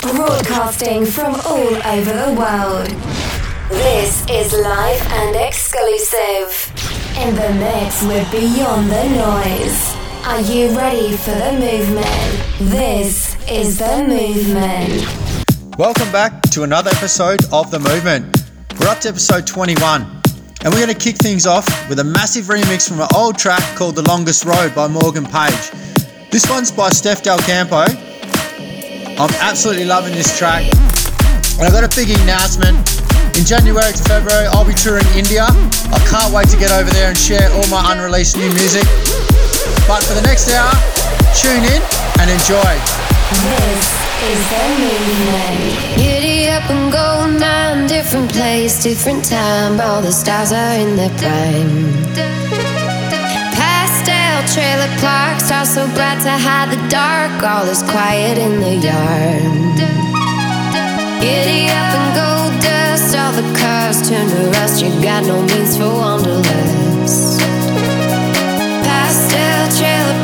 broadcasting from all over the world. This is live and exclusive. In the mix with Beyond Tha Noize. Are you ready for the movement? This is the movement. Welcome back to another episode of The Movement. We're up to episode 21, and we're going to kick things off with a massive remix from an old track called The Longest Road by Morgan Page. This one's by Steff Da Campo. I'm absolutely loving this track. And I've got a big announcement. In January to February, I'll be touring India. I can't wait to get over there and share all my unreleased new music. But for the next hour, tune in and enjoy. This is the movement. Giddy up and go different place, different time. All the stars are in their prime trailer park Stars so bright to hide the dark. All is quiet in the yard. Giddy up and gold dust. All the cars turn to rust. You got no means for wanderlust. Pastel trailer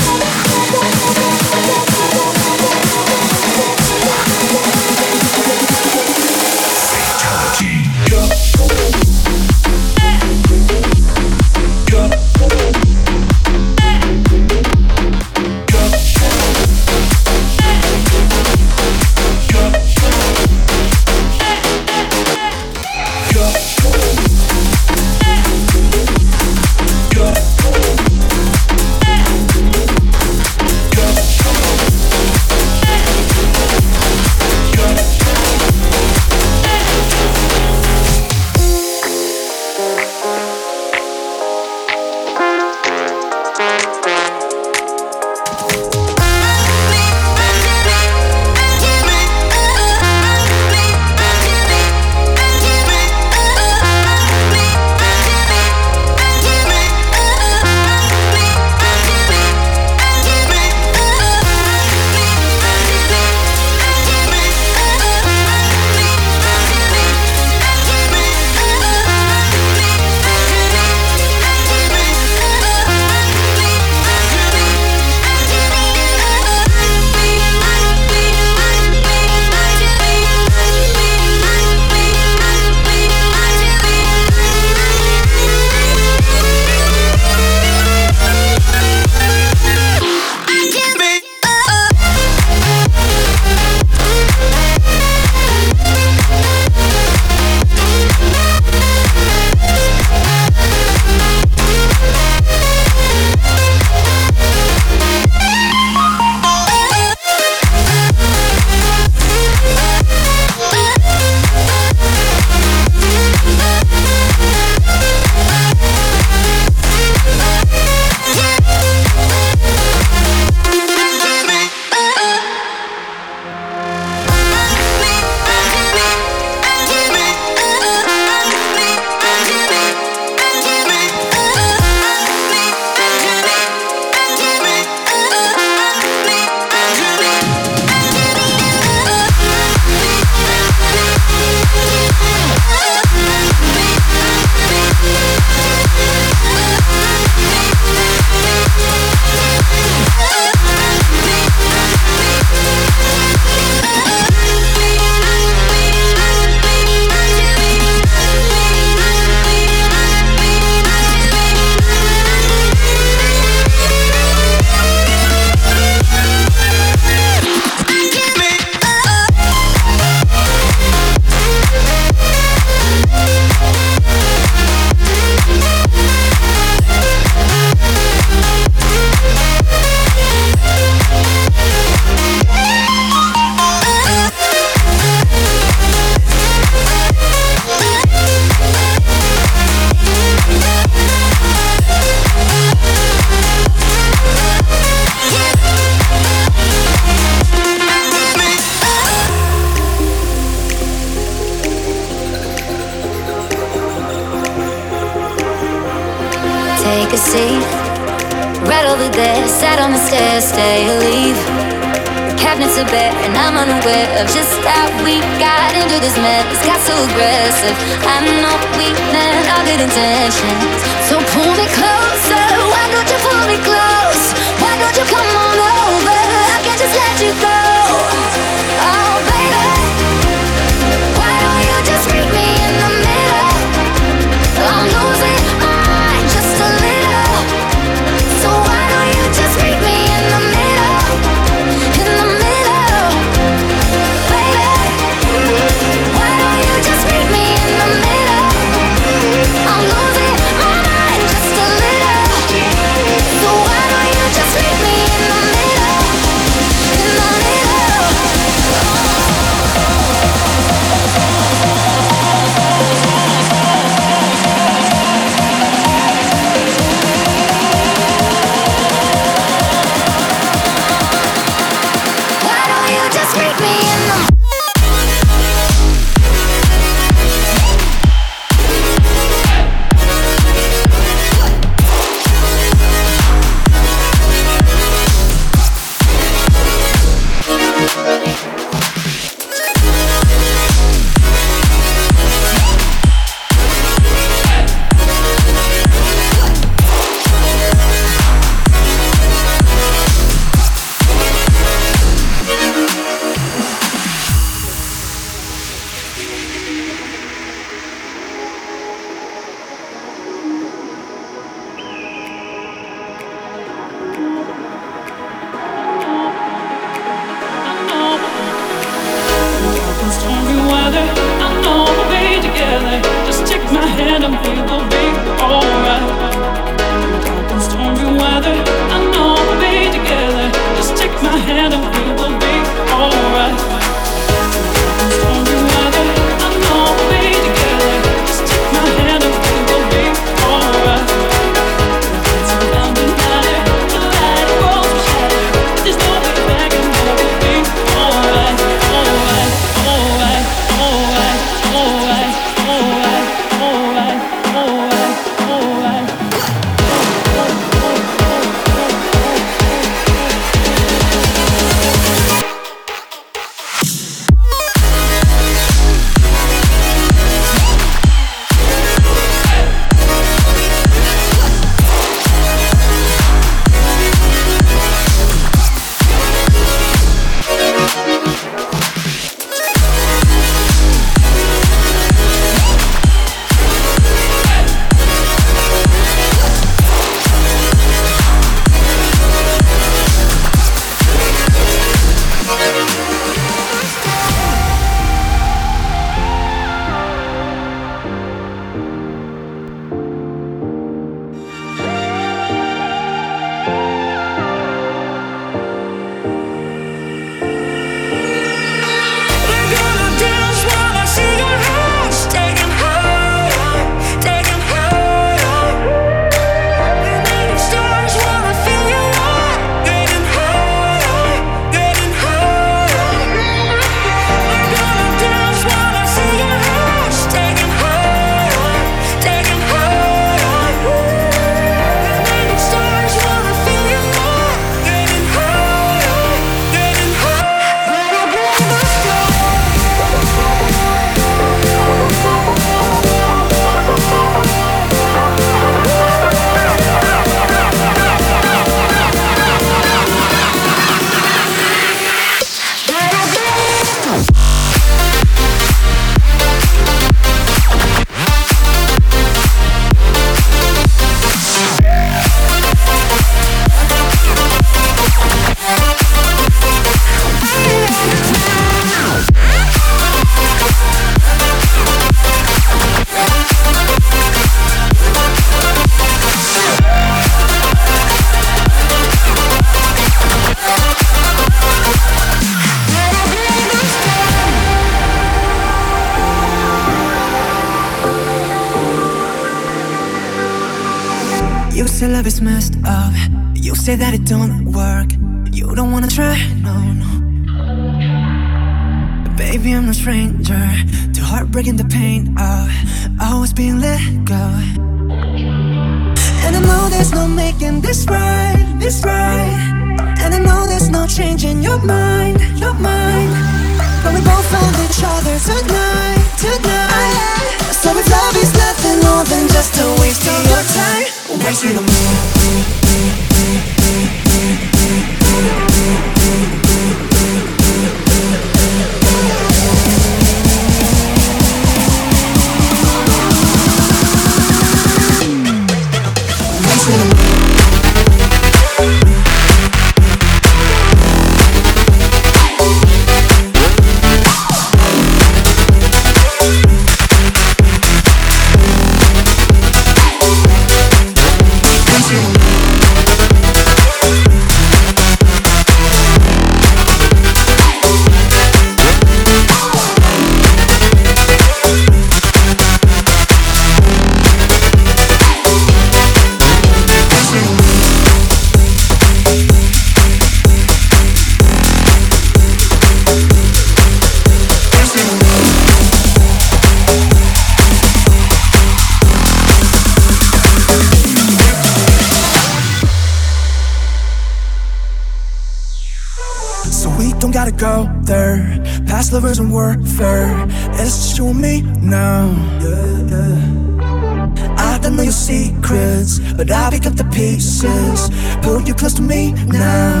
lovers and warfare. It's just you and me now. Yeah, yeah. I don't know your secrets, but I pick up the pieces. Pull you close to me now.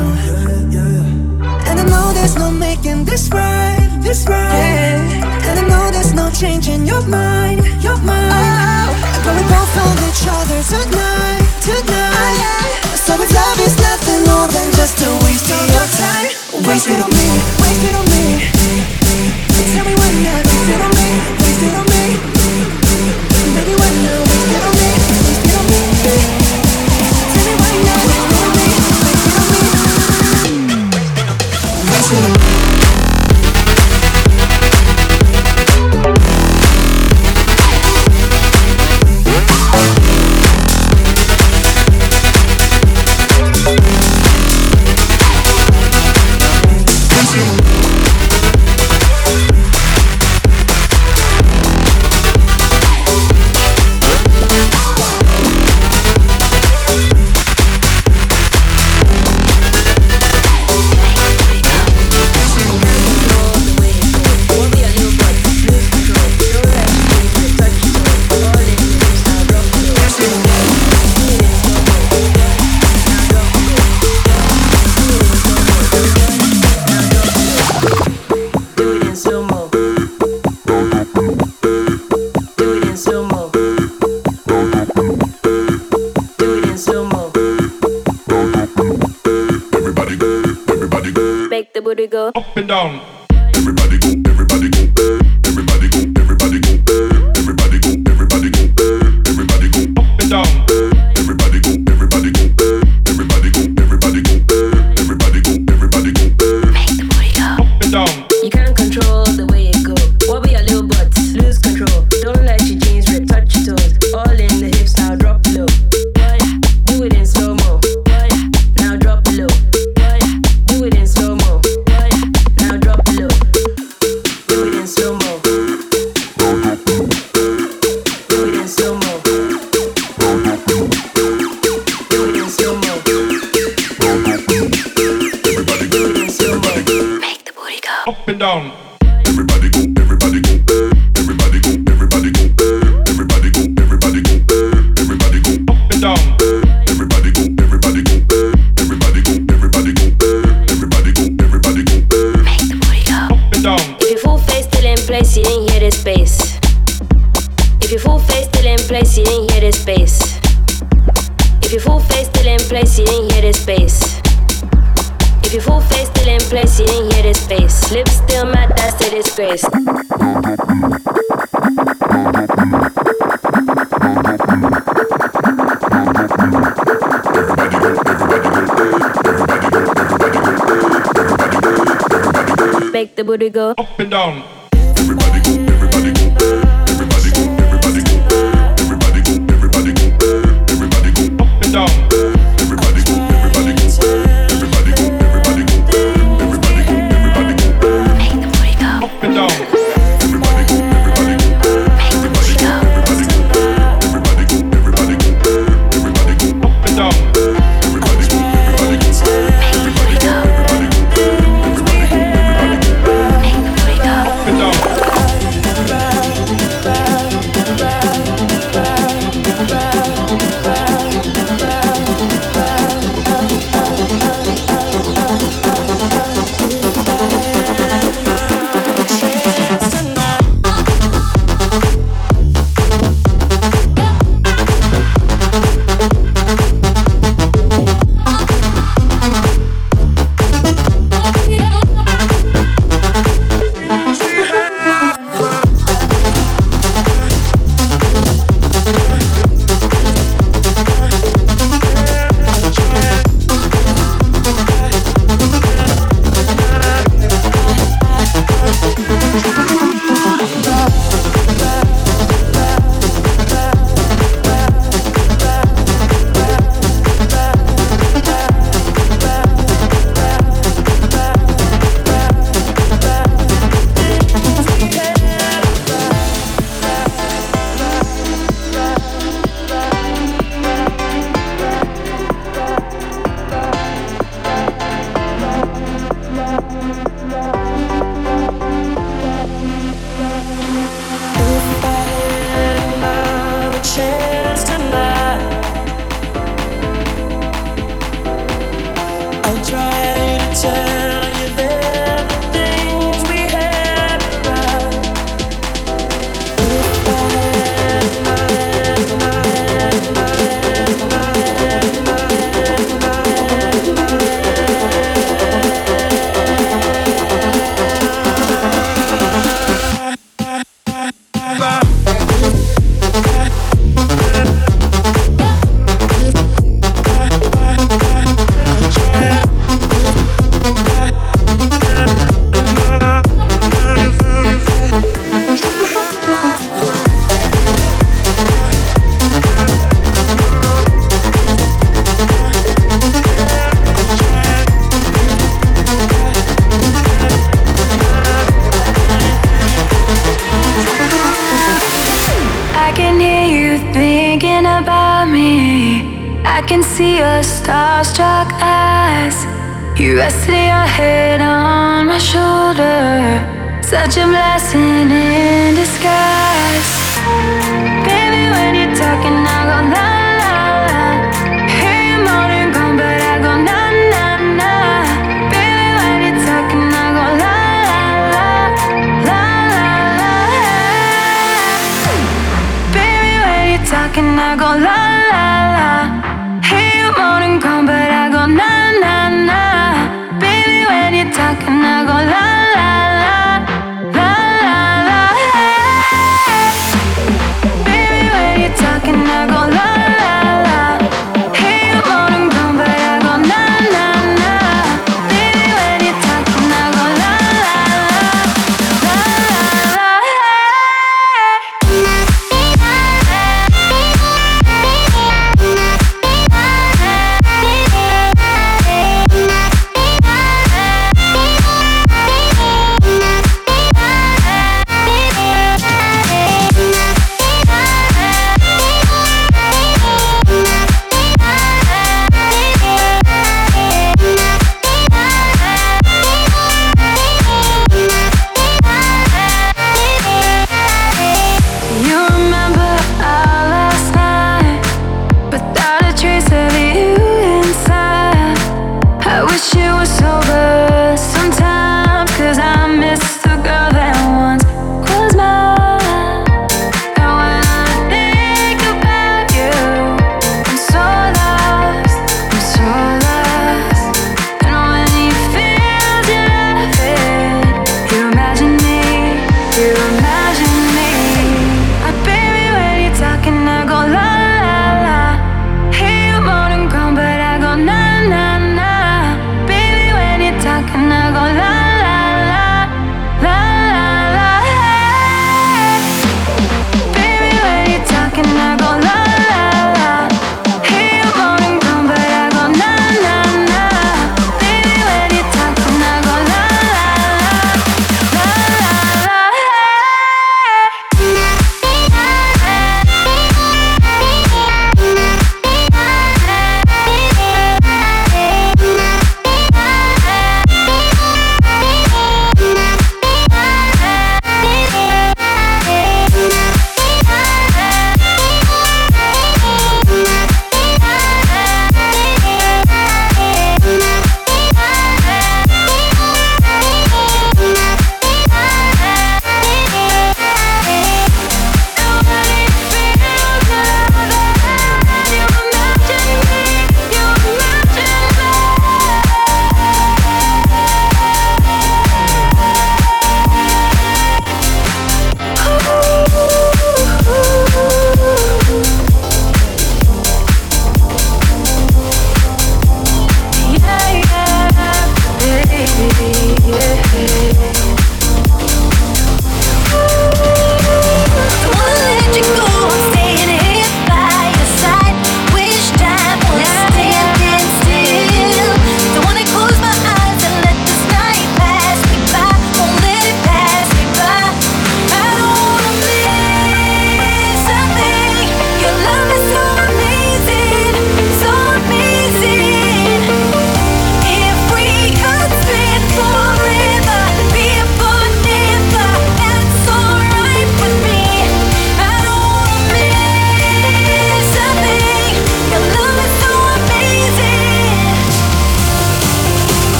Yeah, and I know there's no making this right, this right. And I know there's no changing your mind, your mind. Oh, but we both found each other tonight, tonight. Oh, so if love is nothing more than just a waste of your time, waste it on me, waste it on me tell me what you Up and down. Everybody go. noise. Make the booty go up and down. Rested your head on my shoulder. Such a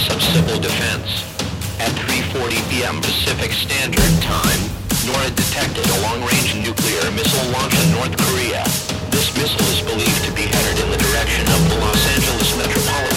Office of Civil Defense. At 3.40 p.m. Pacific Standard Time, NORAD detected a long-range nuclear missile launch in North Korea. This missile is believed to be headed in the direction of the Los Angeles metropolitan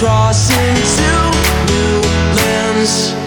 cross into new lands.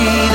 Air